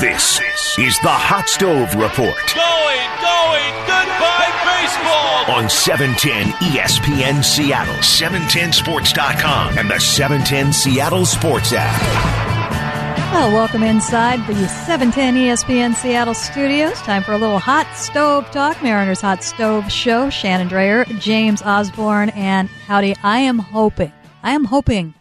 This is the Hot Stove Report Going, going, goodbye baseball. on E 710 ESPN Seattle, 710sports.com, and the 710 Seattle Sports app. Well, welcome inside the 710 ESPN Seattle studios. Time for a little hot stove talk. Mariners Hot Stove Show. Shannon Drayer, James Osborn, and howdy. I am hoping, I am hoping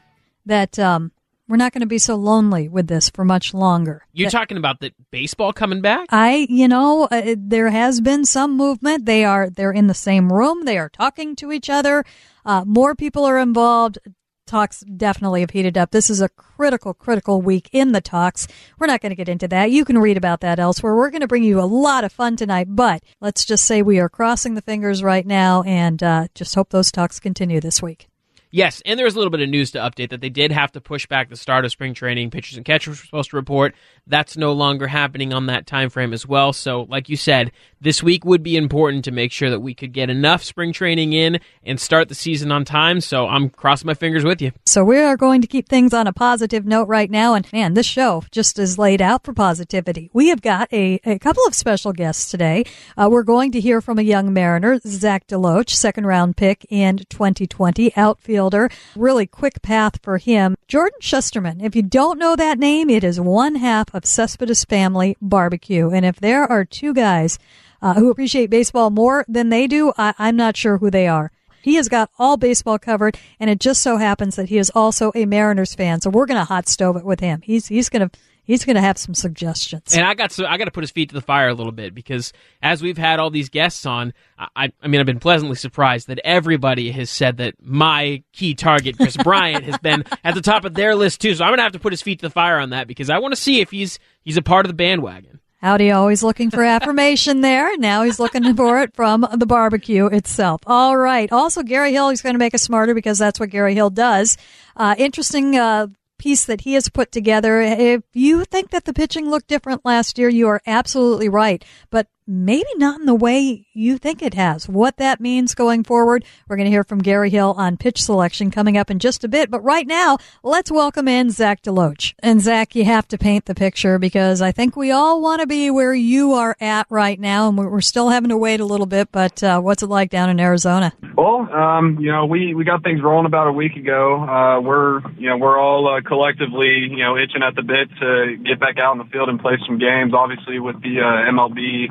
that um, we're not going to be so lonely with this for much longer. You're talking about the baseball coming back? I, you know, uh, there has been some movement. They are they're in the same room. They are talking to each other. Uh, more people are involved. Talks definitely have heated up. This is a critical, critical week in the talks. We're not going to get into that. You can read about that elsewhere. We're going to bring you a lot of fun tonight, but let's just say we are crossing the fingers right now and uh, just hope those talks continue this week. Yes, and there's a little bit of news to update that they did have to push back the start of spring training. Pitchers and catchers were supposed to report. That's no longer happening on that time frame as well. So, like you said, this week would be important to make sure that we could get enough spring training in and start the season on time. So, I'm crossing my fingers with you. So we are going to keep things on a positive note right now. And man, this show just is laid out for positivity. We have got a, a couple of special guests today. Uh, we're going to hear from a young Mariner, Zach DeLoach, second round pick in 2020, outfielder. Really quick path for him. Jordan Shusterman. If you don't know that name, it is one half of Cespedes Family Barbecue. And if there are two guys uh, who appreciate baseball more than they do, I, I'm not sure who they are. He has got all baseball covered, and it just so happens that he is also a Mariners fan. So we're going to hot stove it with him. He's he's going to he's going to have some suggestions. And I got so I got to put his feet to the fire a little bit because as we've had all these guests on, I, I mean I've been pleasantly surprised that everybody has said that my key target Chris Bryant has been at the top of their list too. So I'm gonna have to put his feet to the fire on that because I want to see if he's he's a part of the bandwagon. Howdy, always looking for affirmation there. Now he's looking for it from the barbecue itself. All right. Also, Gary Hill, he's going to make us smarter because that's what Gary Hill does. Uh, interesting uh, piece that he has put together. If you think that the pitching looked different last year, you are absolutely right. But maybe not in the way you think it has. What that means going forward, we're going to hear from Gary Hill on pitch selection coming up in just a bit. But right now, let's welcome in Zach DeLoach. And Zach, you have to paint the picture because I think we all want to be where you are at right now, and we're still having to wait a little bit. But uh, what's it like down in Arizona? Well, um, you know, we, we got things rolling about a week ago. Uh, we're, you know, we're all uh, collectively, you know, itching at the bit to get back out in the field and play some games. Obviously, with the uh, MLB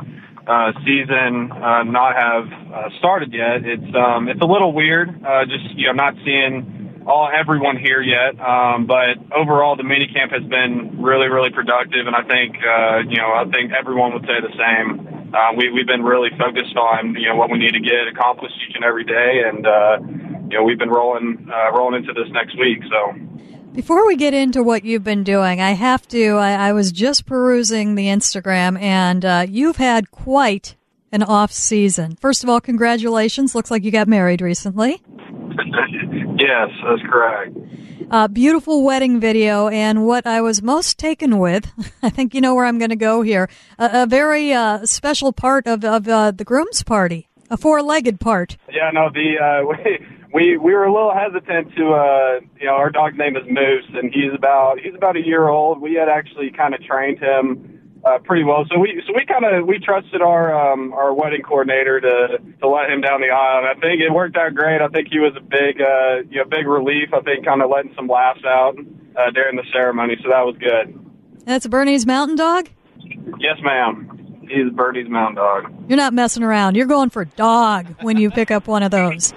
uh, season uh, not have uh, started yet, it's um, it's a little weird. Uh, just you know, not seeing all everyone here yet. Um, but overall, the mini camp has been really, really productive, and I think uh, you know, I think everyone would say the same. Uh, we we've been really focused on you know what we need to get accomplished each and every day, and uh, you know, we've been rolling uh, rolling into this next week. So. Before we get into what you've been doing, I have to. I, I was just perusing the Instagram, and uh, you've had quite an off season. First of all, congratulations. Looks like you got married recently. yes, that's correct. Uh, beautiful wedding video, and what I was most taken with, I think you know where I'm going to go here. A, a very uh, special part of of uh, the groom's party, a four-legged part. Yeah, no, the uh, we we we were a little hesitant to uh, you know, our dog's name is Moose, and he's about he's about a year old. We had actually kind of trained him uh, pretty well, so we so we kind of we trusted our um, our wedding coordinator to to let him down the aisle, and I think it worked out great. I think he was a big uh, you know big relief. I think kind of letting some laughs out uh, during the ceremony, so that was good. That's a Bernese mountain dog. Yes, ma'am. He's Bernese mountain dog. You're not messing around. You're going for dog when you pick up one of those.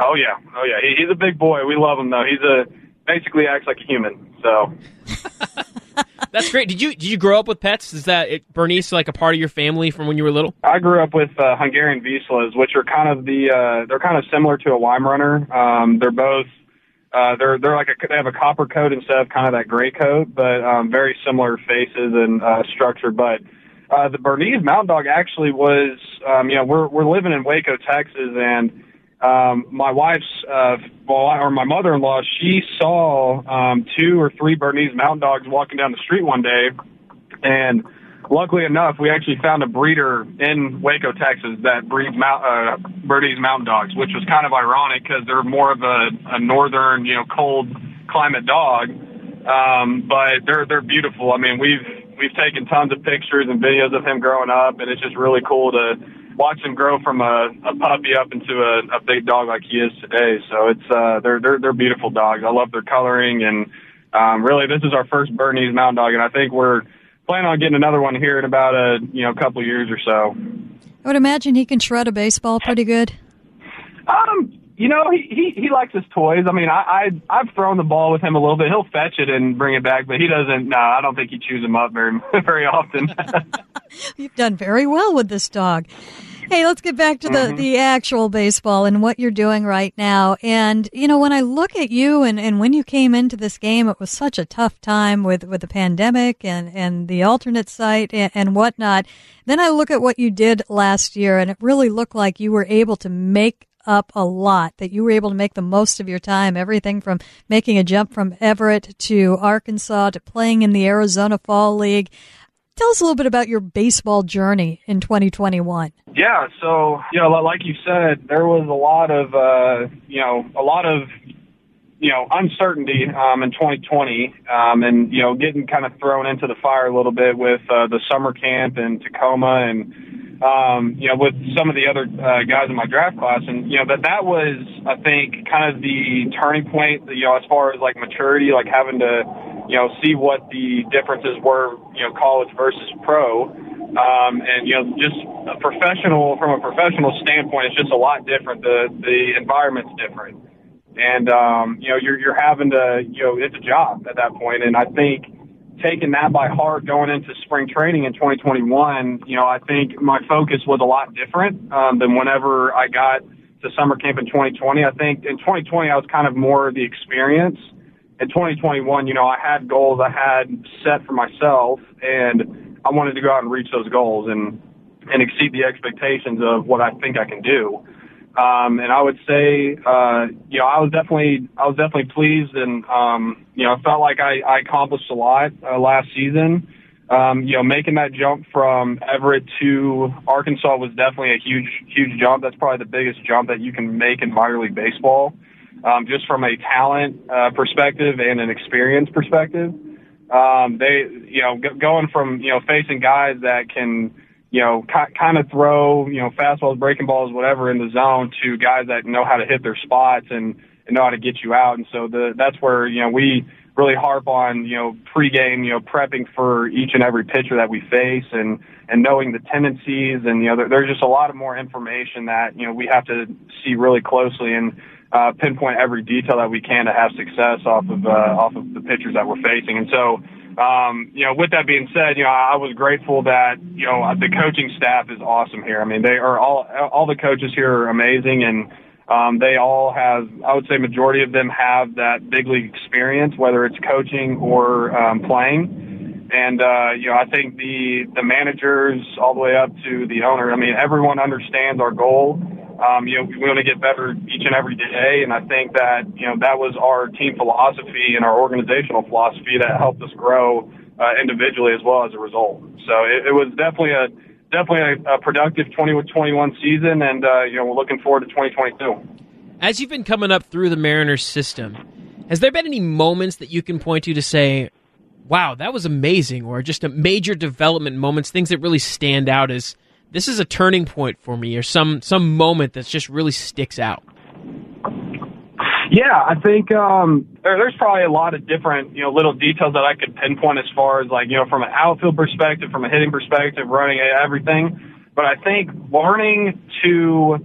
Oh yeah, oh yeah. He, he's a big boy. We love him though. He's a basically acts like a human. So That's great. Did you did you grow up with pets? Is that it, Bernice like a part of your family from when you were little? I grew up with uh, Hungarian Vizslas, which are kind of the uh, they're kind of similar to a Weimaraner. Um, they're both uh, they're they're like a, they have a copper coat instead of kind of that gray coat, but um, very similar faces and uh, structure. But uh, the Bernese Mountain Dog actually was um, you know we're we're living in Waco, Texas, and um, my wife's, uh, or my mother-in-law, she saw um, two or three Bernese Mountain Dogs walking down the street one day, and luckily enough, we actually found a breeder in Waco, Texas, that breeds Mount, uh, Bernese Mountain Dogs, which was kind of ironic because they're more of a, a northern, you know, cold climate dog. Um, but they're they're beautiful. I mean, we've we've taken tons of pictures and videos of him growing up, and it's just really cool to watch him grow from a, a puppy up into a, a big dog like he is today. So it's uh, they're they're they're beautiful dogs. I love their coloring, and um, really this is our first Bernese Mountain Dog, and I think we're planning on getting another one here in about a you know couple of years or so. I would imagine he can shred a baseball pretty good. Um, you know, he, he he likes his toys. I mean, I, I I've thrown the ball with him a little bit. He'll fetch it and bring it back, but he doesn't. No, I don't think he chews them up very very often. You've done very well with this dog. Hey, let's get back to the, Mm-hmm. the actual baseball and what you're doing right now. And, you know, when I look at you and, and when you came into this game, it was such a tough time with, with the pandemic and, and the alternate site and, and whatnot. Then I look at what you did last year and it really looked like you were able to make up a lot, that you were able to make the most of your time, everything from making a jump from Everett to Arkansas to playing in the Arizona Fall League. Tell us a little bit about your baseball journey in 2021. Yeah, so you know, like you said, there was a lot of uh, you know a lot of you know uncertainty um, in 2020, um, and you know getting kind of thrown into the fire a little bit with uh, the summer camp in Tacoma, and um, you know with some of the other uh, guys in my draft class, and you know that that was I think kind of the turning point, you know, as far as like maturity, like having to you know see what the differences were, you know, college versus pro. Um, and you know, just a professional from a professional standpoint, it's just a lot different. The the environment's different, and um, you know, you're you're having to, you know, it's a job at that point. And I think taking that by heart going into spring training in 2021, you know, I think my focus was a lot different um, than whenever I got to summer camp in 2020. I think in 2020 I was kind of more the experience. In 2021, you know, I had goals I had set for myself, and I wanted to go out and reach those goals and and exceed the expectations of what I think I can do. Um, and I would say, uh, you know, I was definitely, I was definitely pleased and, um, you know, I felt like I, I accomplished a lot, uh, last season. Um, you know, making that jump from Everett to Arkansas was definitely a huge, huge jump. That's probably the biggest jump that you can make in minor league baseball. Um, just from a talent, uh, perspective and an experience perspective. Um, they, you know, g- going from, you know, facing guys that can, you know, ki- kind of throw, you know, fastballs, breaking balls, whatever in the zone to guys that know how to hit their spots and, and know how to get you out. And so the, that's where, you know, we really harp on, you know, pregame, you know, prepping for each and every pitcher that we face and, and knowing the tendencies and, you know, there, there's just a lot of more information that, you know, we have to see really closely and, uh, pinpoint every detail that we can to have success off of, uh, off of the pitchers that we're facing. And so, um, you know, with that being said, you know, I was grateful that, you know, the coaching staff is awesome here. I mean, they are all, all the coaches here are amazing and, um, they all have, I would say majority of them have that big league experience, whether it's coaching or, um, playing. And, uh, you know, I think the, the managers all the way up to the owner, I mean, everyone understands our goal. Um, you know, we want to get better each and every day. And I think that, you know, that was our team philosophy and our organizational philosophy that helped us grow, uh, individually as well as a result. So it, it was definitely a, definitely a, a productive 2021 season. And, uh, you know, we're looking forward to 2022. As you've been coming up through the Mariners system, has there been any moments that you can point to to say, wow, that was amazing, or just a major development moments, things that really stand out as this is a turning point for me, or some some moment that just really sticks out? Yeah, I think um, there, there's probably a lot of different, you know, little details that I could pinpoint as far as like, you know, from an outfield perspective, from a hitting perspective, running everything. But I think learning to,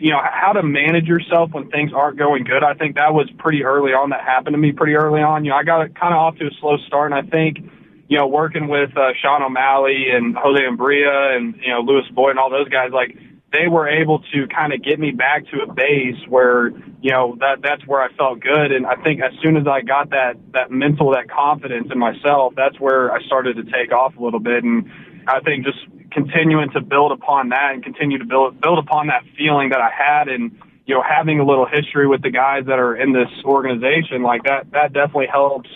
you know, how to manage yourself when things aren't going good. I think that was pretty early on. That happened to me pretty early on. You know, I got kind of off to a slow start, and I think, you know, working with uh, Sean O'Malley and Jose Umbria and you know Louis Boyd and all those guys, like they were able to kind of get me back to a base where you know that that's where I felt good. And I think as soon as I got that that mental that confidence in myself, that's where I started to take off a little bit. And I think just continuing to build upon that and continue to build build upon that feeling that I had and you know having a little history with the guys that are in this organization like that that definitely helps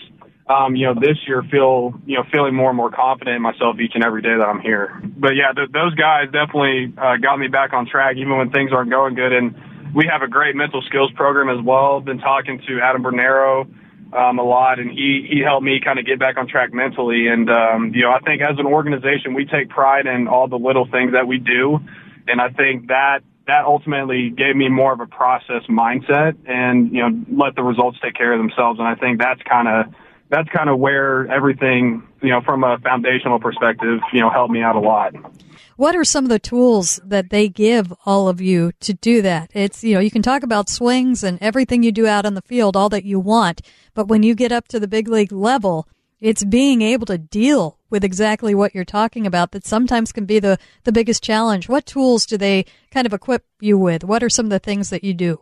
um, you know, this year feel, you know, feeling more and more confident in myself each and every day that I'm here. But yeah, th- those guys definitely uh, got me back on track even when things aren't going good. And we have a great mental skills program as well. Been talking to Adam Bernero um, a lot, and he he helped me kind of get back on track mentally. And um, you know, I think as an organization, we take pride in all the little things that we do, and I think that that ultimately gave me more of a process mindset, and you know, let the results take care of themselves. And I think that's kind of that's kind of where everything, you know, from a foundational perspective, you know, helped me out a lot. What are some of the tools that they give all of you to do that? It's, you know, you can talk about swings and everything you do out on the field, all that you want, but when you get up to the big league level, it's being able to deal with exactly what you're talking about that sometimes can be the, the biggest challenge. What tools do they kind of equip you with? What are some of the things that you do?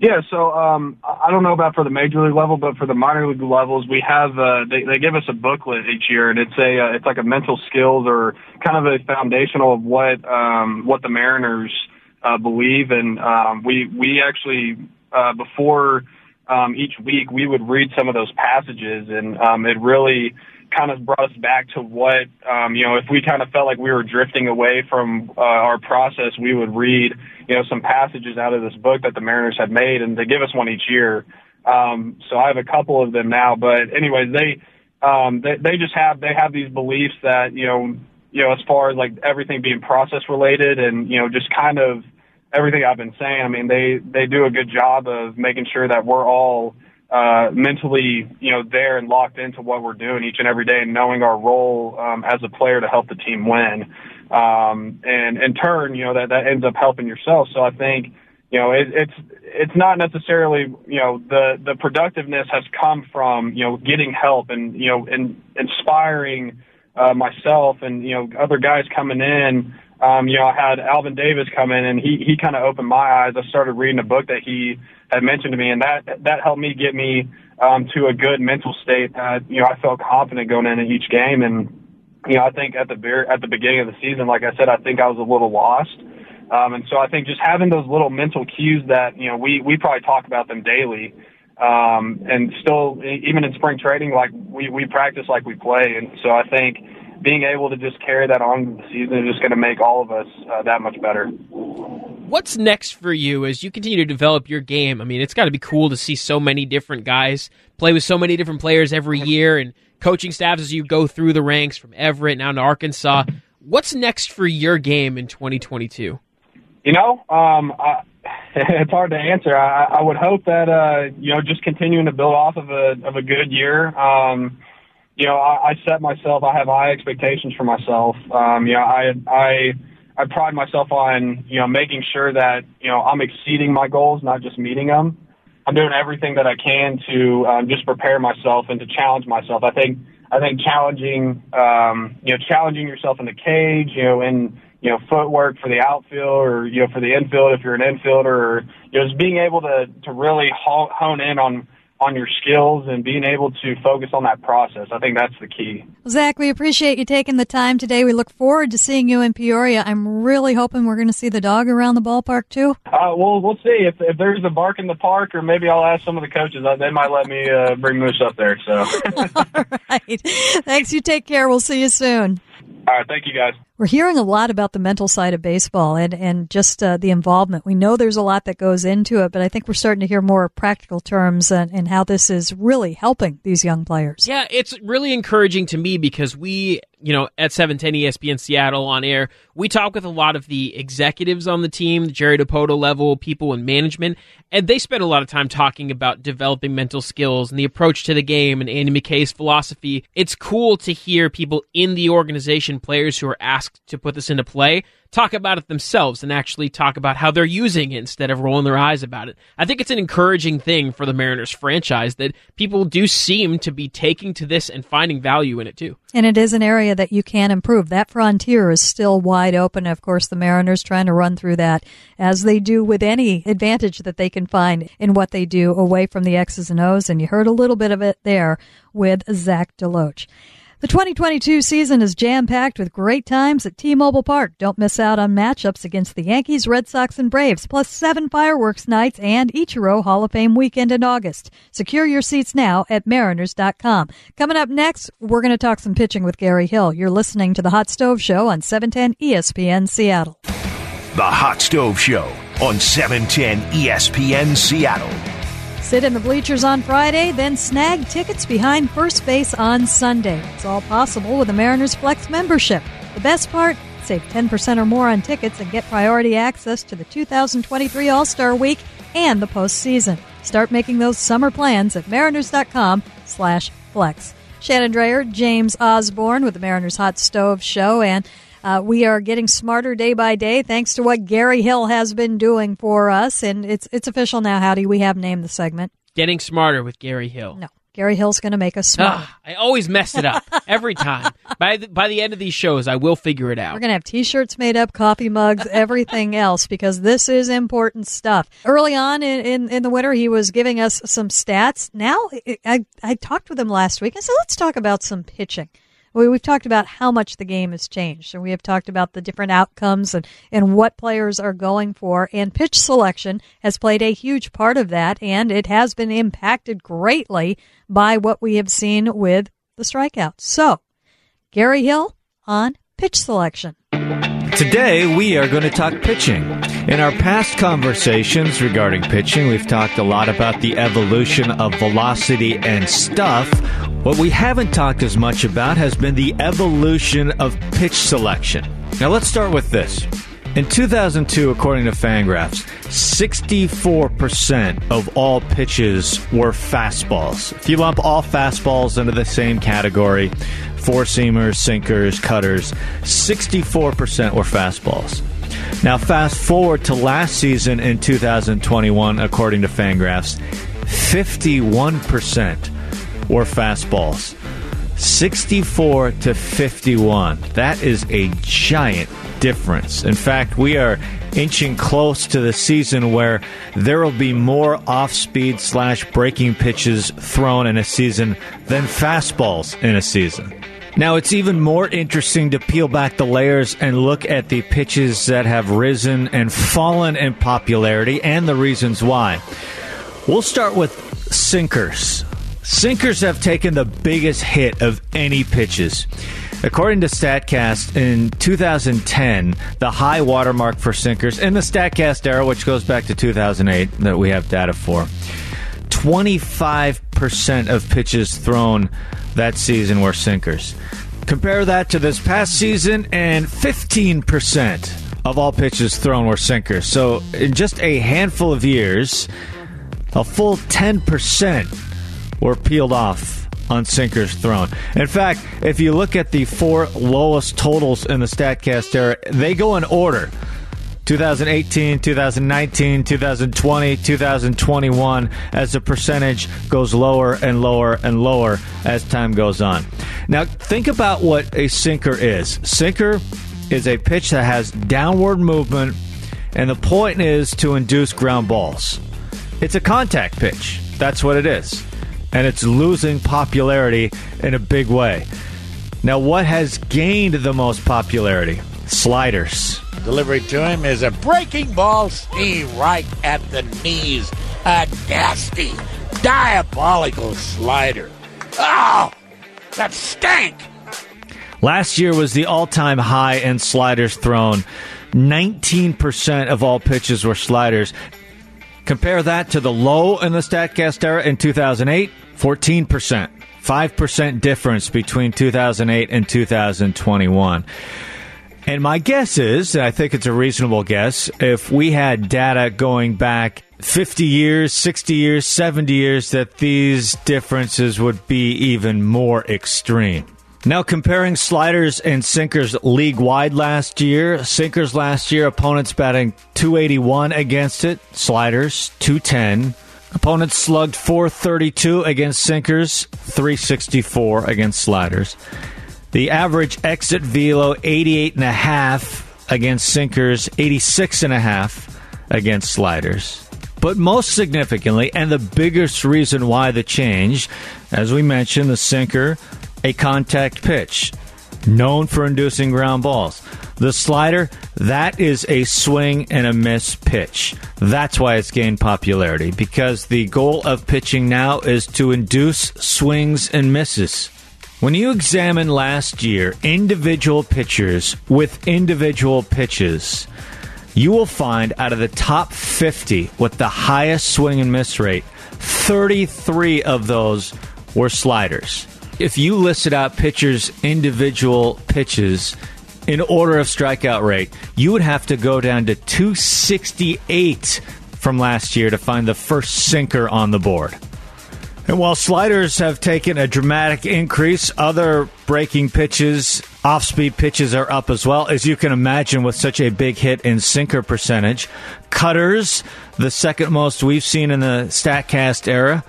Yeah, so um, I don't know about for the major league level, but for the minor league levels, we have uh, they they give us a booklet each year, and it's a uh, it's like a mental skills or kind of a foundational of what um, what the Mariners uh, believe, and um, we we actually uh, before um, each week we would read some of those passages, and um, it really kind of brought us back to what um, you know if we kind of felt like we were drifting away from uh, our process, we would read you know, some passages out of this book that the Mariners had made, and they give us one each year. Um, so I have a couple of them now, but anyways, they, um, they, they just have, they have these beliefs that, you know, you know, as far as like everything being process related and, you know, just kind of everything I've been saying, I mean, they, they do a good job of making sure that we're all, uh, mentally, you know, there and locked into what we're doing each and every day and knowing our role, um, as a player to help the team win um, and in turn, you know that that ends up helping yourself. So I think you know it, it's it's not necessarily you know the the productiveness has come from you know getting help and you know and inspiring uh, myself and you know other guys coming in. Um, you know, I had Alvin Davis come in and he he kind of opened my eyes. I started reading a book that he had mentioned to me, and that that helped me get me um, to a good mental state that you know I felt confident going into each game and you know, I think at the very, at the beginning of the season, like I said, I think I was a little lost. Um, and so I think just having those little mental cues that, you know, we, we probably talk about them daily. Um, and still, even in spring training, like we, we practice like we play. And so I think being able to just carry that on the season is just going to make all of us uh, that much better. What's next for you as you continue to develop your game? I mean, it's got to be cool to see so many different guys play with so many different players every year and coaching staffs as you go through the ranks from Everett now to Arkansas. What's next for your game in 2022? You know, um, I, it's hard to answer. I, I would hope that uh, you know just continuing to build off of a of a good year. Um, you know, I, I set myself. I have high expectations for myself. Um, you know, I I I pride myself on you know making sure that you know I'm exceeding my goals, not just meeting them. I'm doing everything that I can to um, just prepare myself and to challenge myself. I think I think challenging um, you know challenging yourself in the cage, you know, in you know footwork for the outfield or you know for the infield if you're an infielder, or you know just being able to to really hone in on on your skills and being able to focus on that process. I think that's the key. Zach, we appreciate you taking the time today. We look forward to seeing you in Peoria. I'm really hoping we're going to see the dog around the ballpark too. Uh, well, we'll see if, if there's a bark in the park, or maybe I'll ask some of the coaches. Uh, they might let me uh, bring Moose up there. So, all right. Thanks. You take care. We'll see you soon. All right. Thank you, guys. We're hearing a lot about the mental side of baseball and, and just uh, the involvement. We know there's a lot that goes into it, but I think we're starting to hear more practical terms and, and how this is really helping these young players. Yeah, it's really encouraging to me because we, you know, at 710 ESPN Seattle on air, we talk with a lot of the executives on the team, the Jerry Dipoto level, people in management, and they spend a lot of time talking about developing mental skills and the approach to the game and Andy McKay's philosophy. It's cool to hear people in the organization, players who are asked asked to put this into play talk about it themselves and actually talk about how they're using it instead of rolling their eyes about it. I think it's an encouraging thing for the Mariners franchise that people do seem to be taking to this and finding value in it too. And it is an area that you can improve. That frontier is still wide open. Of course, the Mariners trying to run through that as they do with any advantage that they can find in what they do away from the X's and O's. And you heard a little bit of it there with Zach DeLoach. The 2022 season is jam packed with great times at T Mobile Park. Don't miss out on matchups against the Yankees, Red Sox, and Braves, plus seven fireworks nights and Ichiro Hall of Fame weekend in August. Secure your seats now at mariners.com. Coming up next, we're going to talk some pitching with Gary Hill. You're listening to The Hot Stove Show on 710 ESPN Seattle. The Hot Stove Show on 710 ESPN Seattle. Sit in the bleachers on Friday, then snag tickets behind first base on Sunday. It's all possible with a Mariners Flex membership. The best part? Save 10% or more on tickets and get priority access to the 2023 All Star Week and the postseason. Start making those summer plans at mariners.com slash flex. Shannon Drayer, James Osborn with the Mariners Hot Stove Show, and uh, we are getting smarter day by day thanks to what Gary Hill has been doing for us. And it's it's official now, Howdy. We have named the segment. Getting smarter with Gary Hill. No. Gary Hill's going to make us smart. Ah, I always mess it up every time. by the, by the end of these shows, I will figure it out. We're going to have T-shirts made up, coffee mugs, everything else, because this is important stuff. Early on in, in, in, the winter, he was giving us some stats. Now, I, I talked with him last week. I said, let's talk about some pitching we, have talked about how much the game has changed, and we have talked about the different outcomes and, and what players are going for. And pitch selection has played a huge part of that, and it has been impacted greatly by what we have seen with the strikeouts. So, Gary Hill on pitch selection. Today, we are going to talk pitching. In our past conversations regarding pitching, we've talked a lot about the evolution of velocity and stuff. What we haven't talked as much about has been the evolution of pitch selection. Now, let's start with this. In 2002, according to Fangraphs, 64% of all pitches were fastballs. If you lump all fastballs into the same category, four seamers, sinkers, cutters. 64% were fastballs. Now, fast forward to last season in 2021, according to Fangraphs, 51% were fastballs. 64 to 51. That is a giant difference. In fact, we are inching close to the season where there will be more off speed slash breaking pitches thrown in a season than fastballs in a season. Now, it's even more interesting to peel back the layers and look at the pitches that have risen and fallen in popularity and the reasons why. We'll start with sinkers. Sinkers have taken the biggest hit of any pitches. According to StatCast, in 2010, the high watermark for sinkers in the StatCast era, which goes back to 2008, that we have data for, 25% of pitches thrown that season were sinkers. Compare that to this past season, and 15% of all pitches thrown were sinkers. So, in just a handful of years, a full 10% were peeled off on sinkers thrown. In fact, if you look at the four lowest totals in the StatCast era, they go in order. 2018, 2019, 2020, 2021 as the percentage goes lower and lower and lower as time goes on. Now, think about what a sinker is. Sinker is a pitch that has downward movement, and the point is to induce ground balls. It's a contact pitch. That's what it is. And it's losing popularity in a big way. Now, what has gained the most popularity? Sliders. Delivery to him is a breaking ball steam right at the knees. A nasty, diabolical slider. Oh, that stank! Last year was the all time high in sliders thrown. 19% of all pitches were sliders. Compare that to the low in the StatCast era in 2008, 14%. 5% difference between 2008 and 2021. And my guess is, I think it's a reasonable guess, if we had data going back 50 years, 60 years, 70 years, that these differences would be even more extreme. Now, comparing sliders and sinkers league wide last year, sinkers last year, opponents batting 281 against it, sliders 210. Opponents slugged 432 against sinkers, 364 against sliders. The average exit velo 88 and a half against sinkers, 86 and a half against sliders. But most significantly, and the biggest reason why the change, as we mentioned, the sinker, a contact pitch, known for inducing ground balls. The slider, that is a swing and a miss pitch. That's why it's gained popularity, because the goal of pitching now is to induce swings and misses. When you examine last year individual pitchers with individual pitches, you will find out of the top 50 with the highest swing and miss rate, 33 of those were sliders. If you listed out pitchers' individual pitches in order of strikeout rate, you would have to go down to 268 from last year to find the first sinker on the board. And while sliders have taken a dramatic increase, other breaking pitches, off speed pitches are up as well, as you can imagine with such a big hit in sinker percentage. Cutters, the second most we've seen in the StatCast era,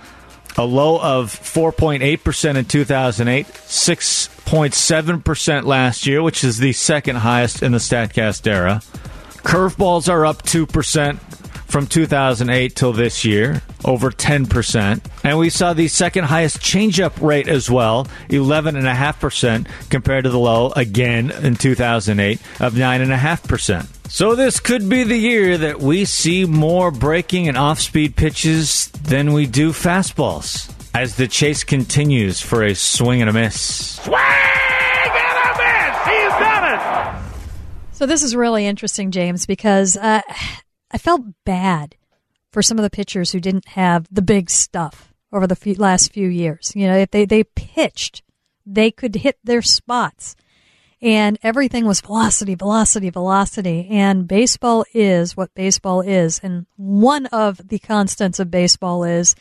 a low of 4.8% in 2008, 6.7% last year, which is the second highest in the StatCast era. Curveballs are up 2% from 2008 till this year, over 10%. And we saw the second highest changeup rate as well, 11.5% compared to the low again in 2008 of 9.5%. So this could be the year that we see more breaking and off-speed pitches than we do fastballs as the chase continues for a swing and a miss. Swing and a miss! He's done it! So this is really interesting, James, because uh, I felt bad for some of the pitchers who didn't have the big stuff over the few, last few years. You know, if they, they pitched, they could hit their spots. And everything was velocity, velocity, velocity. And baseball is what baseball is. And one of the constants of baseball is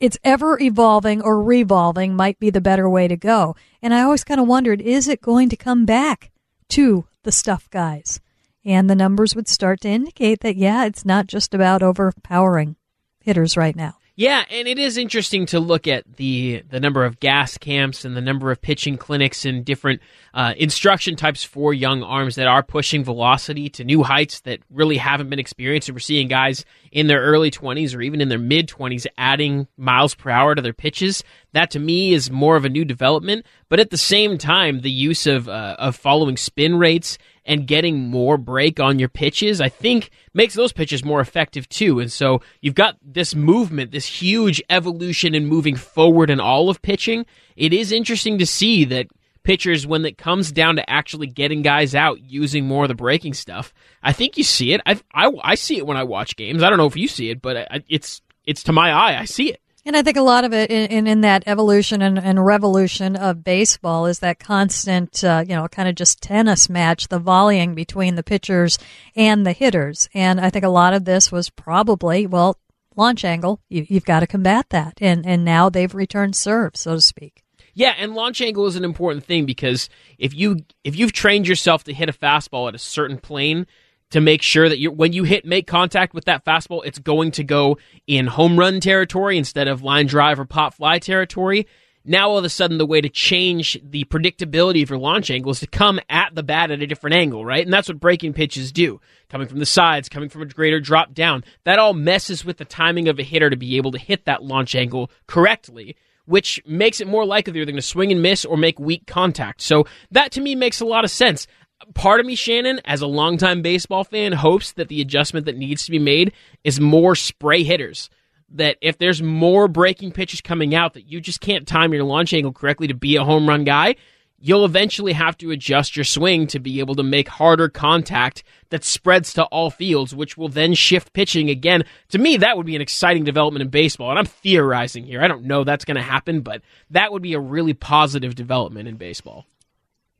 it's ever evolving or revolving might be the better way to go. And I always kind of wondered, is it going to come back to the stuff guys? And the numbers would start to indicate that, yeah, it's not just about overpowering hitters right now. Yeah, and it is interesting to look at the the number of gas camps and the number of pitching clinics and different uh, instruction types for young arms that are pushing velocity to new heights that really haven't been experienced. And we're seeing guys in their early 20s or even in their mid 20s adding miles per hour to their pitches. That to me is more of a new development. But at the same time, the use of uh, of following spin rates and getting more break on your pitches, I think makes those pitches more effective too. And so you've got this movement, this huge evolution in moving forward in all of pitching. It is interesting to see that pitchers, when it comes down to actually getting guys out using more of the breaking stuff, I think you see it. I, I, I see it when I watch games. I don't know if you see it, but it's it's to my eye. I see it. And I think a lot of it in, in, in that evolution and, and, revolution of baseball is that constant, uh, you know, kind of just tennis match, the volleying between the pitchers and the hitters. And I think a lot of this was probably, well, launch angle. You, have got to combat that. And, and now they've returned serve, so to speak. Yeah, and launch angle is an important thing because if you if you've trained yourself to hit a fastball at a certain plane, to make sure that you when you hit make contact with that fastball, it's going to go in home run territory instead of line drive or pop fly territory. Now all of a sudden the way to change the predictability of your launch angle is to come at the bat at a different angle, right? And that's what breaking pitches do. Coming from the sides, coming from a greater drop down. That all messes with the timing of a hitter to be able to hit that launch angle correctly which makes it more likely they're going to swing and miss or make weak contact. So that to me makes a lot of sense part of me, Shannon, as a longtime baseball fan, hopes that the adjustment that needs to be made is more spray hitters. That if there's more breaking pitches coming out that you just can't time your launch angle correctly to be a home run guy, you'll eventually have to adjust your swing to be able to make harder contact that spreads to all fields, which will then shift pitching again. To me, that would be an exciting development in baseball. And I'm theorizing here. I don't know that's going to happen, but that would be a really positive development in baseball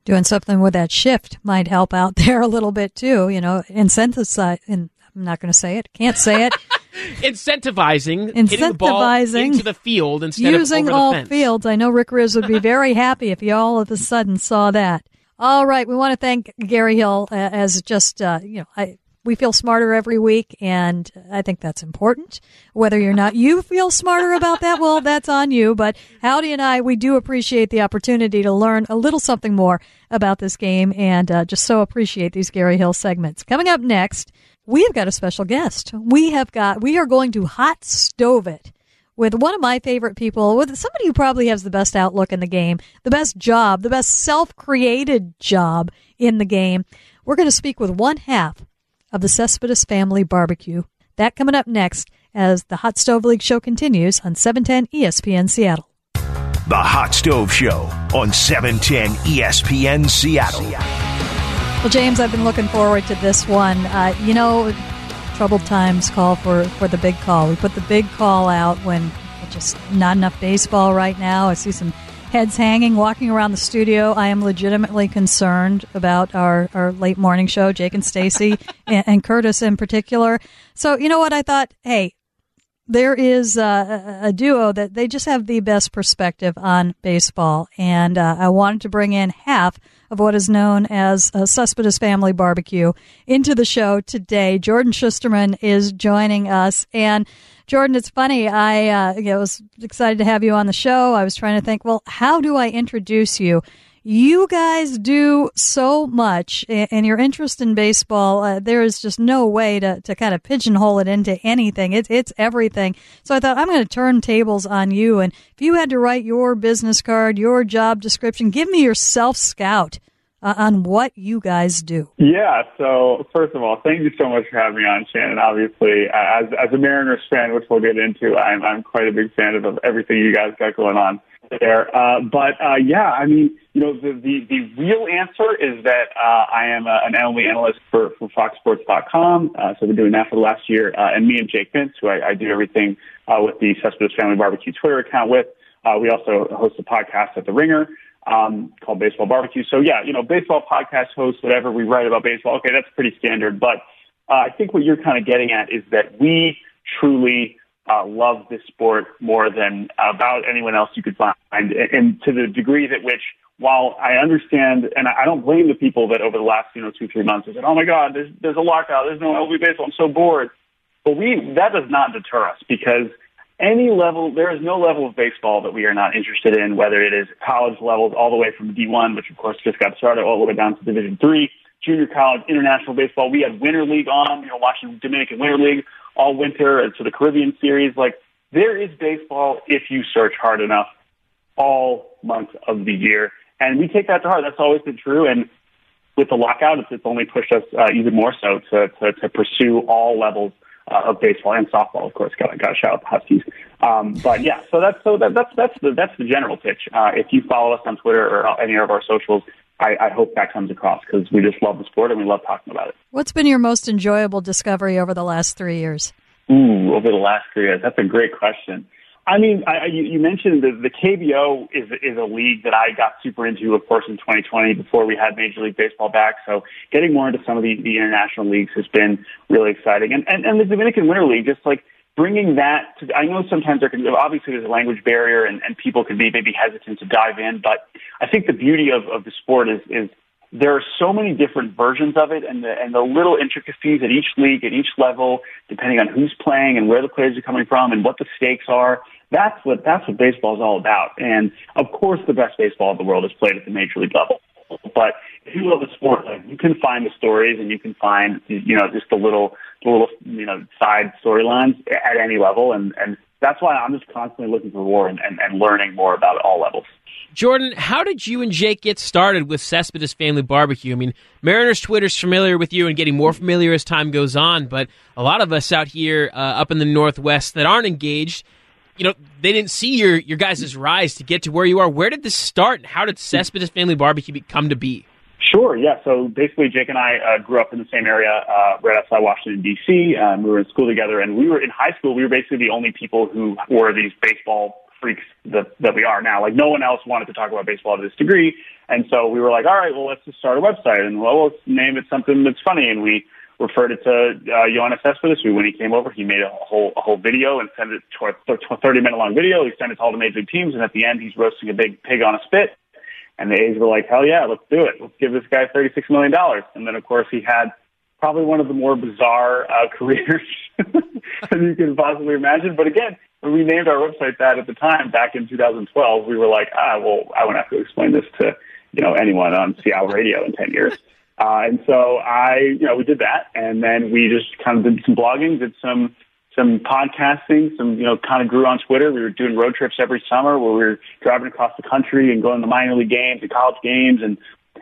doing something with that shift might help out there a little bit too. You know, incentivize. And I'm not going to say it. Can't say it. Incentivizing, hitting the ball into the field instead using of all fence. fields. I know Rick Rizzs would be very happy if he all of a sudden saw that. All right, we want to thank Gary Hill uh, as just uh, you know I, we feel smarter every week, and I think that's important. Whether you're not you feel smarter about that, well, that's on you. But Howdy and I, we do appreciate the opportunity to learn a little something more about this game, and uh, just so appreciate these Gary Hill segments. Coming up next, we have got a special guest. We have got we are going to hot stove it with one of my favorite people, with somebody who probably has the best outlook in the game, the best job, the best self-created job in the game. We're going to speak with one half of the Cespedes Family Barbecue. That coming up next as the Hot Stove League show continues on 710 ESPN Seattle. The Hot Stove Show on 710 ESPN Seattle. Well, James, I've been looking forward to this one. Uh, you know, troubled times call for, for the big call. We put the big call out when just not enough baseball right now. I see some heads hanging, walking around the studio. I am legitimately concerned about our, our late morning show, Jake and Stacy, and, and Curtis in particular. So, you know what? I thought, hey, there is uh, a duo that they just have the best perspective on baseball, and uh, I wanted to bring in half of what is known as a Cespedes Family Barbecue into the show today. Jordan Shusterman is joining us, and Jordan, it's funny. I, uh, I was excited to have you on the show. I was trying to think, well, how do I introduce you? You guys do so much and your interest in baseball uh, there is just no way to, to kind of pigeonhole it into anything. It's, it's everything. So i thought i'm going to turn tables on you and if you had to write your business card your job description give me your self scout uh, on what you guys do. Yeah so first of all thank you so much for having me on shannon. Obviously as, as a mariners fan which we'll get into i'm, I'm quite a big fan of, of everything you guys got going on there. Uh, but uh, yeah, I mean, you know, the the, the real answer is that uh, I am a, an MLB analyst for for FoxSports.com. Uh, so I've been doing that for the last year. Uh, and me and Jake Mintz, who I, I do everything uh, with the Cespedes Family Barbecue Twitter account with. Uh, we also host a podcast at The Ringer um, called Baseball Barbecue. So yeah, you know, baseball podcast hosts, whatever we write about baseball. Okay, that's pretty standard. But uh, I think what you're kind of getting at is that we truly uh, love this sport more than about anyone else you could find. And, and to the degree that which, while I understand, and I don't blame the people that over the last, you know, two, three months have said, oh my God, there's, there's a lockout, there's no LB baseball, I'm so bored. But we, that does not deter us because any level, there is no level of baseball that we are not interested in, whether it is college levels all the way from D1, which of course just got started, all the way down to Division Three, junior college, international baseball. We had Winter League on, you know, watching Dominican Winter League all winter and to the Caribbean series. Like there is baseball if you search hard enough all months of the year. And we take that to heart. That's always been true. And with the lockout, it's, it's only pushed us uh, even more so to, to, to pursue all levels uh, of baseball and softball, of course. Got got to shout out the Huskies. Um, but yeah, so that's so that, that's that's the that's the general pitch. Uh, if you follow us on Twitter or any of our socials, I, I hope that comes across because we just love the sport and we love talking about it. What's been your most enjoyable discovery over the last three years? Ooh, over the last three years, that's a great question. I mean, I, you, you mentioned the, the KBO is is a league that I got super into, of course, in 2020 before we had Major League Baseball back. So getting more into some of the, the international leagues has been really exciting, and, and and the Dominican Winter League, just like bringing that to, I know sometimes there can, obviously there's a language barrier and, and people can be maybe hesitant to dive in, but I think the beauty of, of the sport is, is there are so many different versions of it and the, and the little intricacies at each league, at each level, depending on who's playing and where the players are coming from and what the stakes are. That's what, that's what baseball is all about. And of course the best baseball in the world is played at the major league level. But if you love the sport, like you can find the stories and you can find, you know, just the little, the little, you know, side storylines at any level. And, and that's why I'm just constantly looking for more and, and, and learning more about all levels. Jordan, how did you and Jake get started with Cespedes Family Barbecue? I mean, Mariners Twitter's familiar with you and getting more familiar as time goes on, but a lot of us out here uh, up in the Northwest that aren't engaged, you know, they didn't see your your guys' rise to get to where you are. Where did this start, and how did Cespedes Family Barbecue come to be? Sure, yeah. So basically, Jake and I uh, grew up in the same area, uh, right outside Washington D.C. Um, we were in school together, and we were in high school. We were basically the only people who were these baseball freaks that that we are now. Like no one else wanted to talk about baseball to this degree, and so we were like, all right, well, let's just start a website, and well, let's name it something that's funny, and we referred it to uh, Cespedes, who when he came over, he made a whole a whole video and sent it to a 30 minute long video. He sent it to all the major teams, and at the end, he's roasting a big pig on a spit. And the A's were like, hell yeah, let's do it. Let's give this guy $36 million. And then, of course, he had probably one of the more bizarre uh, careers that you can possibly imagine. But again, when we named our website that at the time, back in 2012, we were like, ah, well, I won't have to explain this to, you know, anyone on Seattle radio in 10 years. Uh, and so I, you know, we did that. And then we just kind of did some blogging, did some, some podcasting, some, you know, kind of grew on Twitter. We were doing road trips every summer where we were driving across the country and going to minor league games and college games and,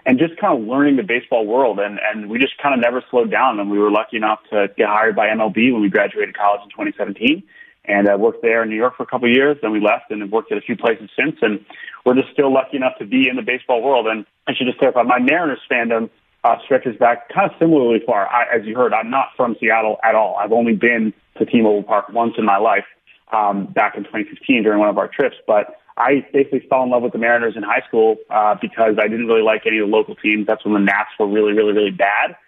and just kind of learning the baseball world. And, and we just kind of never slowed down. And we were lucky enough to get hired by MLB when we graduated college in 2017 and I uh, worked there in New York for a couple of years. Then we left and have worked at a few places since. And we're just still lucky enough to be in the baseball world. And I should just clarify, my Mariners fandom uh, stretches back kind of similarly far. I, as you heard, I'm not from Seattle at all. I've only been to T-Mobile Park once in my life, um, back in 2015 during one of our trips. But I basically fell in love with the Mariners in high school uh, because I didn't really like any of the local teams. That's when the Nats were really, really, really bad.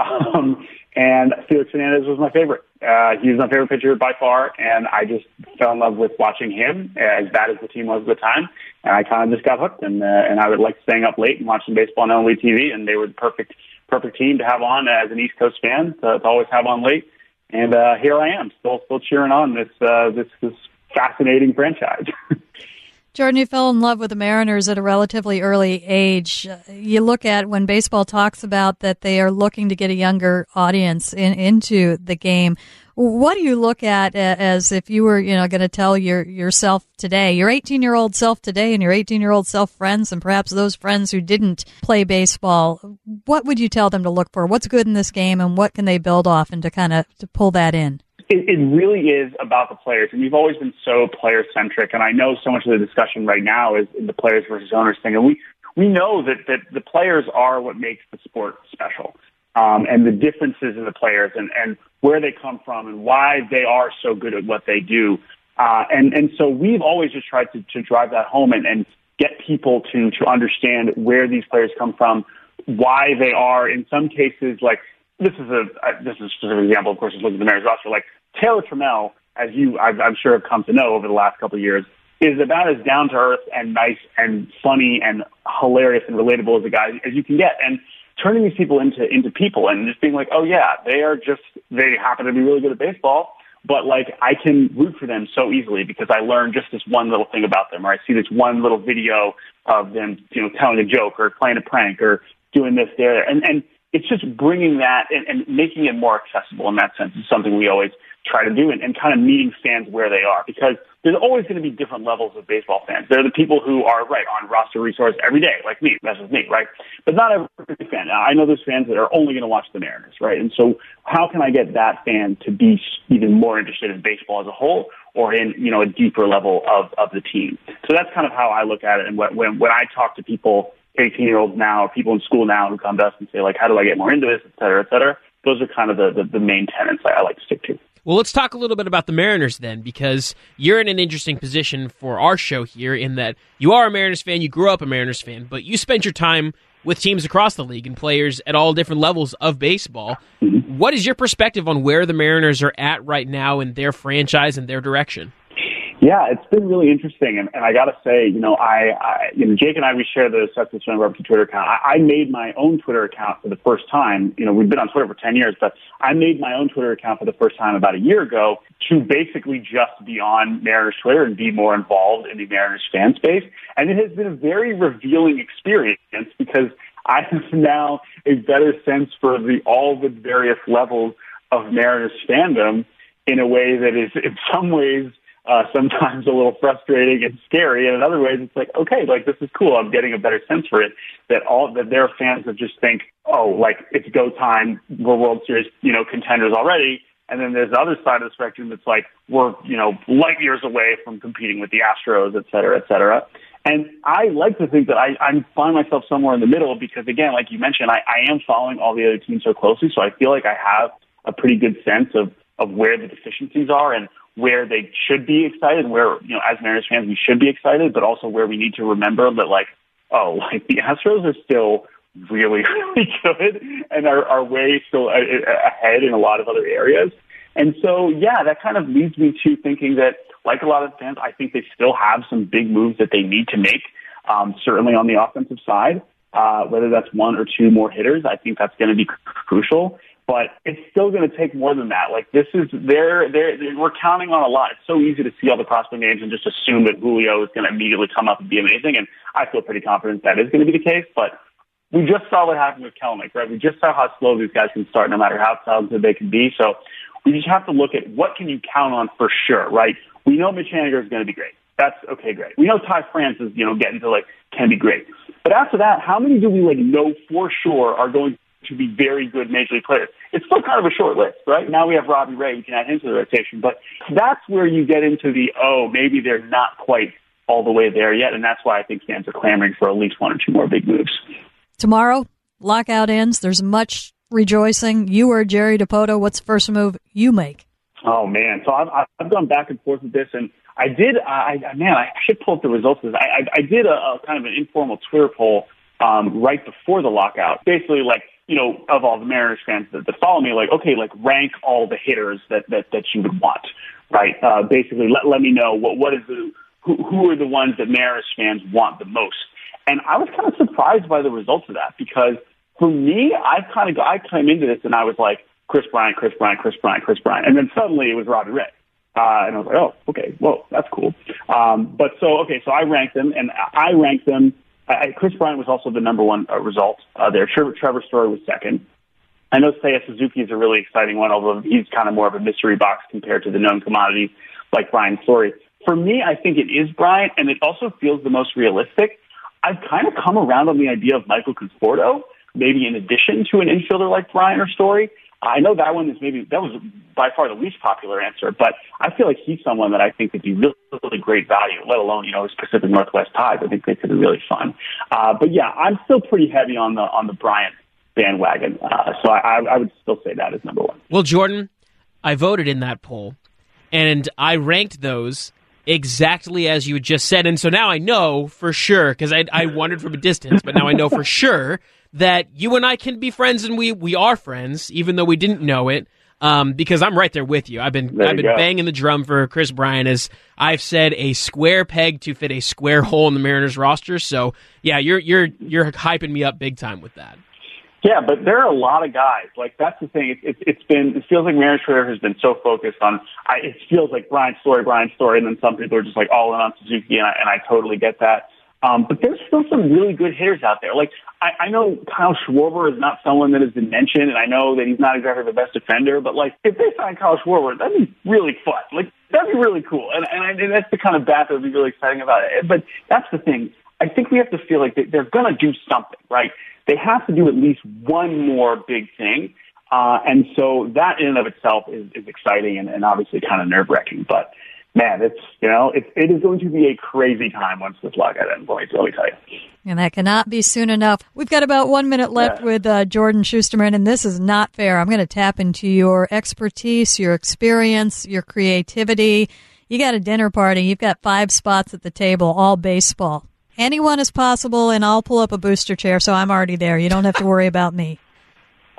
Um, and Felix Hernandez was my favorite. Uh, he was my favorite pitcher by far, and I just fell in love with watching him, as bad as the team was at the time. And I kind of just got hooked, and uh, and I would like staying up late and watching baseball on only TV, and they were the perfect perfect team to have on as an East Coast fan to, to always have on late. And uh, here I am, still still cheering on this uh, this this fascinating franchise. Jordan, you fell in love with the Mariners at a relatively early age. You look at when baseball talks about that they are looking to get a younger audience in, into the game. What do you look at as if you were, you know, going to tell your yourself today, your 18 year old self today, and your 18 year old self friends, and perhaps those friends who didn't play baseball? What would you tell them to look for? What's good in this game, and what can they build off and to kind of to pull that in? it, it really is about the players, and we've always been so player centric. And I know so much of the discussion right now is in the players versus owners thing, and we we know that that the players are what makes the sport special, um, and the differences in the players and and where they come from and why they are so good at what they do. Uh, and and so we've always just tried to, to drive that home and, and get people to to understand where these players come from, why they are in some cases like this is a uh, this is a specific example. Of course, is looking at the Mariners roster. Like Taylor Trammell, as you I've, I'm sure have come to know over the last couple of years, is about as down to earth and nice and funny and hilarious and relatable as a guy as you can get. And turning these people into into people and just being like, oh yeah, they are just they happen to be really good at baseball, but like I can root for them so easily because I learned just this one little thing about them, or I see this one little video of them, you know, telling a joke or playing a prank or doing this there, and and it's just bringing that and, and making it more accessible in that sense is something we always try to do and, and kind of meeting fans where they are because there's always going to be different levels of baseball fans. There are the people who are right on roster resource every day, like me. That's just me, right? But not every fan. I know there's fans that are only going to watch the Mariners, right? And so, how can I get that fan to be even more interested in baseball as a whole, or in you know a deeper level of of the team? So that's kind of how I look at it. And when when, when I talk to people, 18 year olds now, people in school now who come to us and say like, how do I get more into this, et cetera, et cetera. Those are kind of the, the, the main tenets I, I like to stick to. Well, let's talk a little bit about the Mariners then, because you're in an interesting position for our show here in that you are a Mariners fan, you grew up a Mariners fan, but you spent your time with teams across the league and players at all different levels of baseball. Mm-hmm. What is your perspective on where the Mariners are at right now in their franchise and their direction? Yeah, it's been really interesting, and, and I got to say, you know, I, I, you know, Jake and I, we share the Cespedes Barbecue Twitter account. I, I made my own Twitter account for the first time. You know, we've been on Twitter for ten years, but I made my own Twitter account for the first time about a year ago to basically just be on Mariners Twitter and be more involved in the Mariners fan space. And it has been a very revealing experience because I have now a better sense for the all the various levels of Mariners fandom in a way that is, in some ways uh, sometimes a little frustrating and scary. And in other ways, it's like, okay, like this is cool. I'm getting a better sense for it. That all that their fans would just think, oh, like it's go time. We're World Series, you know, contenders already. And then there's the other side of the spectrum that's like we're you know light years away from competing with the Astros, et cetera, et cetera. And I like to think that I, I find myself somewhere in the middle because again, like you mentioned, I, I am following all the other teams so closely, so I feel like I have a pretty good sense of of where the deficiencies are and where they should be excited, where, you know, as Mariners fans, we should be excited, but also where we need to remember that, like, oh, like the Astros are still really, really good and are, are way still ahead in a lot of other areas. And so, yeah, that kind of leads me to thinking that, like a lot of fans, I think they still have some big moves that they need to make, um, certainly on the offensive side. Uh, whether that's one or two more hitters, I think that's going to be crucial but it's still going to take more than that. Like this is they're, they're, they're we're counting on a lot. It's so easy to see all the prospect names and just assume that Julio is going to immediately come up and be amazing. And I feel pretty confident that is going to be the case. But we just saw what happened with Kelenic, right? We just saw how slow these guys can start, no matter how talented they can be. So we just have to look at what can you count on for sure, right? We know Mitch Haniger is going to be great. That's okay, great. We know Ty France is, you know, getting to like can be great. But after that, how many do we like know for sure are going to be very good major league players. It's still kind of a short list, right? Now we have Robbie Ray, we can add him to the rotation, but that's where you get into the, oh, maybe they're not quite all the way there yet, and that's why I think fans are clamoring for at least one or two more big moves. Tomorrow, lockout ends. There's much rejoicing. You are Jerry Dipoto, what's the first move you make? Oh man, so I've I've gone back and forth with this, and I did. I, I man, I should pull up the results of this. I I, I did a, a kind of an informal Twitter poll um, right before the lockout, basically like you know of all the Mariners fans that, that follow me, like okay, like rank all the hitters that that that you would want, right? Uh, basically, let let me know what what is the who, who are the ones that Mariners fans want the most. And I was kind of surprised by the results of that because for me, I kind of I came into this and I was like Kris Bryant, Kris Bryant, Kris Bryant, Kris Bryant, and then suddenly it was Robbie Ray. Uh, and I was like, oh, okay, well, that's cool. Um, but so, okay, so I ranked them, and I ranked them. I, Kris Bryant was also the number one uh, result uh, there. Trevor, Trevor Story was second. I know Seiya Suzuki is a really exciting one, although he's kind of more of a mystery box compared to the known commodity like Bryant Story. For me, I think it is Bryant, and it also feels the most realistic. I've kind of come around on the idea of Michael Conforto, maybe in addition to an infielder like Bryant or Story. I know that one is maybe that was by far the least popular answer, but I feel like he's someone that I think could be really, really great value. Let alone you know his Pacific Northwest ties. I think they could be really fun. Uh, but yeah, I'm still pretty heavy on the on the Bryant bandwagon, uh, so I, I would still say that is number one. Well, Jordan, I voted in that poll, and I ranked those exactly as you just said. And so now I know for sure, because I, I wondered from a distance, but now I know for sure that you and I can be friends and we, we are friends, even though we didn't know it. Um, because I'm right there with you. I've been There I've been go. banging the drum for Kris Bryant as I've said a square peg to fit a square hole in the Mariners roster. So yeah, you're you're you're hyping me up big time with that. Yeah, but there are a lot of guys. Like that's the thing. It, it, it's been. It feels like Mariners Twitter has been so focused on. I, it feels like Brian's story, Brian's story, and then some people are just like all in on Suzuki, and I, and I totally get that. Um, but there's still some really good hitters out there. Like I, I know Kyle Schwarber is not someone that has been mentioned, and I know that he's not exactly the best defender. But like if they sign Kyle Schwarber, that'd be really fun. Like that'd be really cool, and and, I, and that's the kind of bat that would be really exciting about it. But that's the thing. I think we have to feel like they, they're going to do something, right? They have to do at least one more big thing. Uh, and so that in and of itself is, is exciting and, and obviously kind of nerve wracking. But man, it's, you know, it, it is going to be a crazy time once this lockout ends. Let me, let me tell you. And that cannot be soon enough. We've got about one minute left Yeah. with uh, Jordan Shusterman, and this is not fair. I'm going to tap into your expertise, your experience, your creativity. You got a dinner party. You've got five spots at the table, all baseball. Anyone is possible, and I'll pull up a booster chair, so I'm already there. You don't have to worry about me.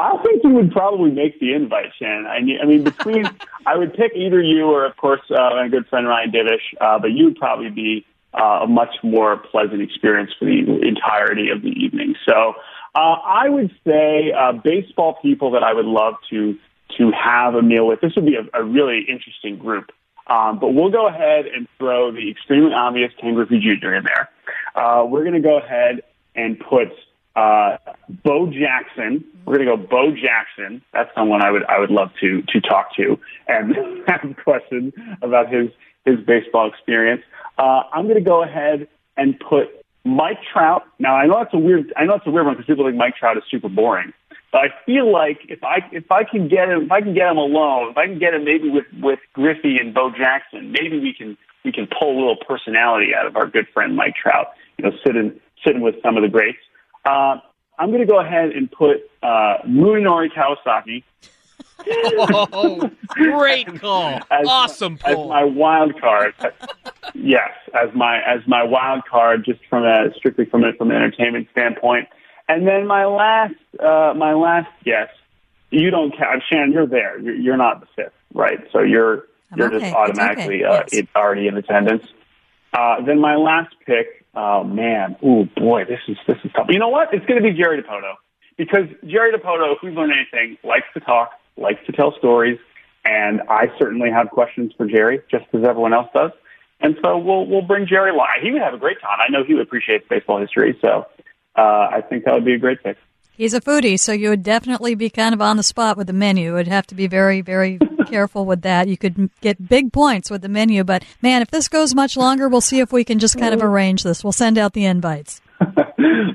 I think you would probably make the invite, Shannon. I mean, I mean, between I would pick either you or, of course, uh, my good friend Ryan Divish, uh, but you would probably be uh, a much more pleasant experience for the entirety of the evening. So, uh, I would say uh, baseball people that I would love to to have a meal with. This would be a, a really interesting group. Um, but we'll go ahead and throw the extremely obvious Ken Griffey Jr. in there. Uh, we're going to go ahead and put uh, Bo Jackson. We're going to go Bo Jackson. That's someone I would I would love to to talk to and have questions about his his baseball experience. Uh, I'm going to go ahead and put Mike Trout. Now I know that's a weird I know it's a weird one because people think Mike Trout is super boring. But I feel like if I if I can get him if I can get him alone, if I can get him maybe with with Griffey and Bo Jackson, maybe we can we can pull a little personality out of our good friend Mike Trout. You know, sitting sitting with some of the greats. Uh, I'm going to go ahead and put uh, Munenori Kawasaki Oh, great call! as, awesome as my wild card. yes, as my as my wild card, just from a strictly from a from an entertainment standpoint. And then my last uh, my last guess, you don't count. Shannon, you're there. You're, you're not the fifth, right? So you're I'm you're okay. just It's automatically okay. uh, Yes. it's already in attendance. Uh, then my last pick, oh man, oh boy, this is this is tough. You know what? It's going to be Jerry Dipoto because Jerry Dipoto, if we've learned anything, likes to talk, likes to tell stories, and I certainly have questions for Jerry, just as everyone else does. And so we'll we'll bring Jerry along. He would have a great time. I know he appreciates baseball history, so uh, I think that would be a great pick. He's a foodie, so you would definitely be kind of on the spot with the menu. You would have to be very, very careful with that. You could get big points with the menu, but man, if this goes much longer, we'll see if we can just kind of oh. arrange this. We'll send out the invites.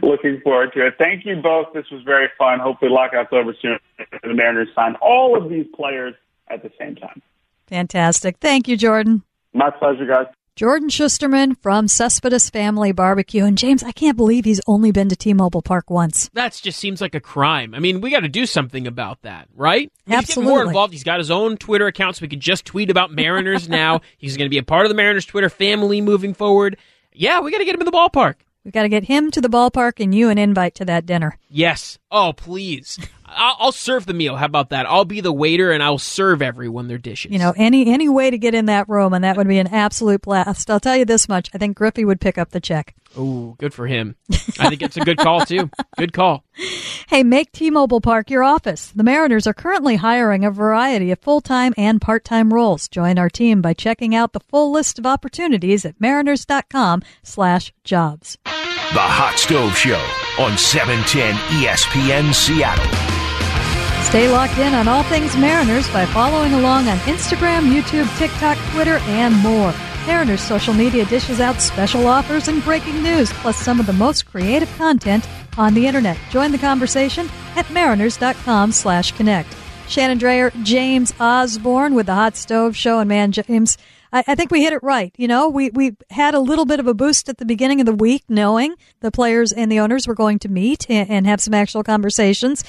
Looking forward to it. Thank you both. This was very fun. Hopefully, lockout's over soon. The Mariners sign all of these players at the same time. Fantastic. Thank you, Jordan. My pleasure, guys. Jordan Shusterman from Cespedes Family Barbecue. And James, I can't believe he's only been to T-Mobile Park once. That just seems like a crime. I mean, we got to do something about that, right? He's Absolutely. getting more involved. He's got his own Twitter account, so we can just tweet about Mariners now. He's going to be a part of the Mariners Twitter family moving forward. Yeah, we got to get him in the ballpark. We got to get him to the ballpark and you an invite to that dinner. Yes. Oh, please. I'll, I'll serve the meal. How about that? I'll be the waiter and I'll serve everyone their dishes. You know, any any way to get in that room, and that would be an absolute blast. I'll tell you this much: I think Griffey would pick up the check. Oh, good for him. I think it's a good call too. Good call. Hey, make T-Mobile Park your office. The Mariners are currently hiring a variety of full-time and part-time roles. Join our team by checking out the full list of opportunities at mariners.com/jobs. The Hot Stove Show on 710 ESPN Seattle. Stay locked in on all things Mariners by following along on Instagram, YouTube, TikTok, Twitter, and more. Mariners social media dishes out special offers and breaking news, plus some of the most creative content on the internet. Join the conversation at mariners.com slash connect. Shannon Drayer, James Osborn with the Hot Stove Show, and man, James, I, I think we hit it right. You know, we, we had a little bit of a boost at the beginning of the week, knowing the players and the owners were going to meet and, and have some actual conversations.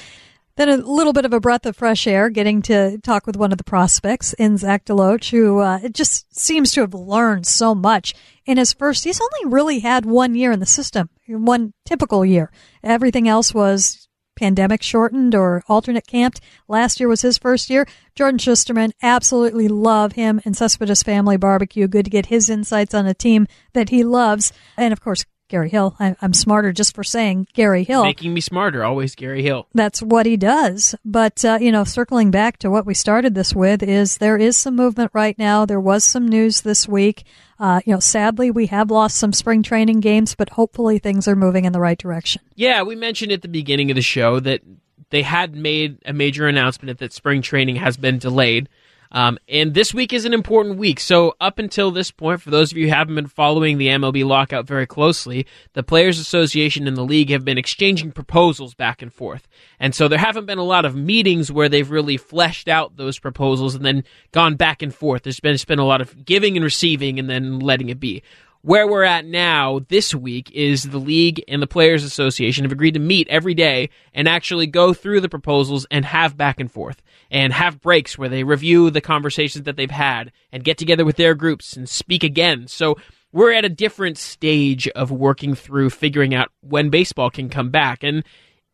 Then a little bit of a breath of fresh air, getting to talk with one of the prospects in Zach DeLoach, who uh, just seems to have learned so much in his first. He's only really had one year in the system, one typical year. Everything else was pandemic shortened or alternate camped. Last year was his first year. Jordan Shusterman, absolutely love him and Cespedes Family Barbecue. Good to get his insights on a team that he loves. And of course, Gary Hill. I, am smarter just for saying Gary Hill. Making me smarter, always Gary Hill. That's what he does. But, uh, you know, circling back to what we started this with is there is some movement right now. There was some news this week. Uh, you know, sadly, we have lost some spring training games, but hopefully things are moving in the right direction. Yeah, we mentioned at the beginning of the show that they had made a major announcement that spring training has been delayed. Um, and this week is an important week. So, up until this point, for those of you who haven't been following the MLB lockout very closely, the Players Association and the league have been exchanging proposals back and forth. And so, there haven't been a lot of meetings where they've really fleshed out those proposals and then gone back and forth. There's been, been a lot of giving and receiving and then letting it be. Where we're at now this week is the league and the Players Association have agreed to meet every day and actually go through the proposals and have back and forth and have breaks where they review the conversations that they've had and get together with their groups and speak again. So we're at a different stage of working through figuring out when baseball can come back. And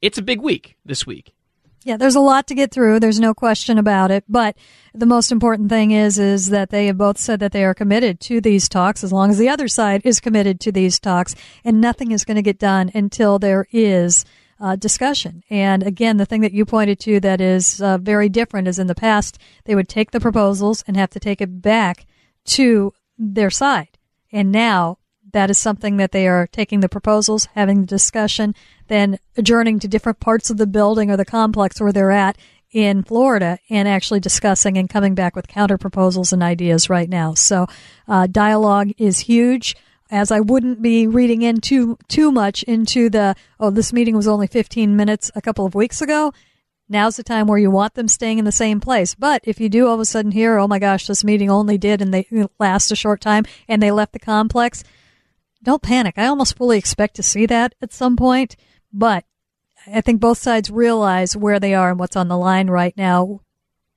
it's a big week this week. Yeah, there's a lot to get through. There's no question about it. But the most important thing is, is that they have both said that they are committed to these talks as long as the other side is committed to these talks and nothing is going to get done until there is uh, discussion. And again, the thing that you pointed to that is uh, very different is in the past, they would take the proposals and have to take it back to their side. And now that is something that they are taking the proposals, having the discussion, then adjourning to different parts of the building or the complex where they're at in Florida and actually discussing and coming back with counter proposals and ideas right now. So, uh, dialogue is huge. As I wouldn't be reading in too too much into the oh this meeting was only 15 minutes a couple of weeks ago. Now's the time where you want them staying in the same place. But if you do all of a sudden hear, oh my gosh, this meeting only did and they last a short time and they left the complex, don't panic. I almost fully expect to see that at some point, but I think both sides realize where they are and what's on the line right now.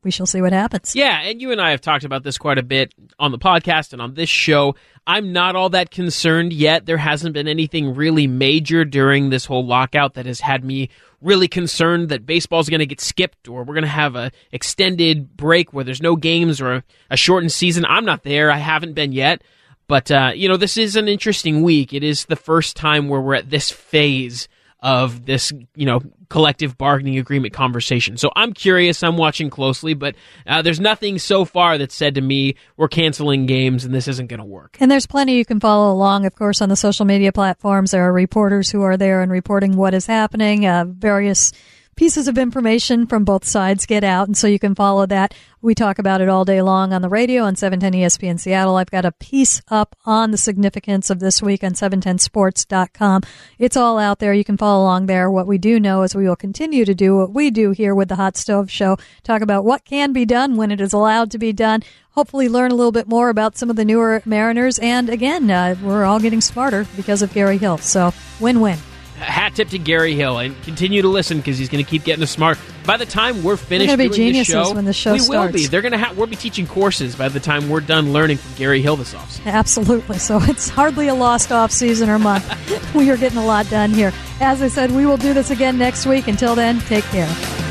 We shall see what happens. Yeah, and you and I have talked about this quite a bit on the podcast and on this show. I'm not all that concerned yet. There hasn't been anything really major during this whole lockout that has had me really concerned that baseball's going to get skipped or we're going to have a extended break where there's no games or a, a shortened season. I'm not there. I haven't been yet. But, uh, you know, this is an interesting week. It is the first time where we're at this phase of this, you know, collective bargaining agreement conversation. So I'm curious. I'm watching closely, but uh, there's nothing so far that said to me, we're canceling games and this isn't going to work. And there's plenty you can follow along, of course, on the social media platforms. There are reporters who are there and reporting what is happening, uh, various pieces of information from both sides get out, and so you can follow that. We talk about it all day long on the radio on 710 ESPN Seattle. I've got a piece up on the significance of this week on 710sports.com. It's all out there. You can follow along there. What we do know is we will continue to do what we do here with the Hot Stove Show, talk about what can be done when it is allowed to be done. Hopefully, learn a little bit more about some of the newer Mariners. And again, uh, we're all getting smarter because of Gary Hill. So, win win hat tip to Gary Hill and continue to listen because he's going to keep getting us smart. By the time we're finished we're doing geniuses the show, when the show we starts. will be. They're going to have we'll be teaching courses by the time we're done learning from Gary Hill this offseason. Absolutely. So it's hardly a lost off season or month. we are getting a lot done here. As I said, we will do this again next week. Until then, take care.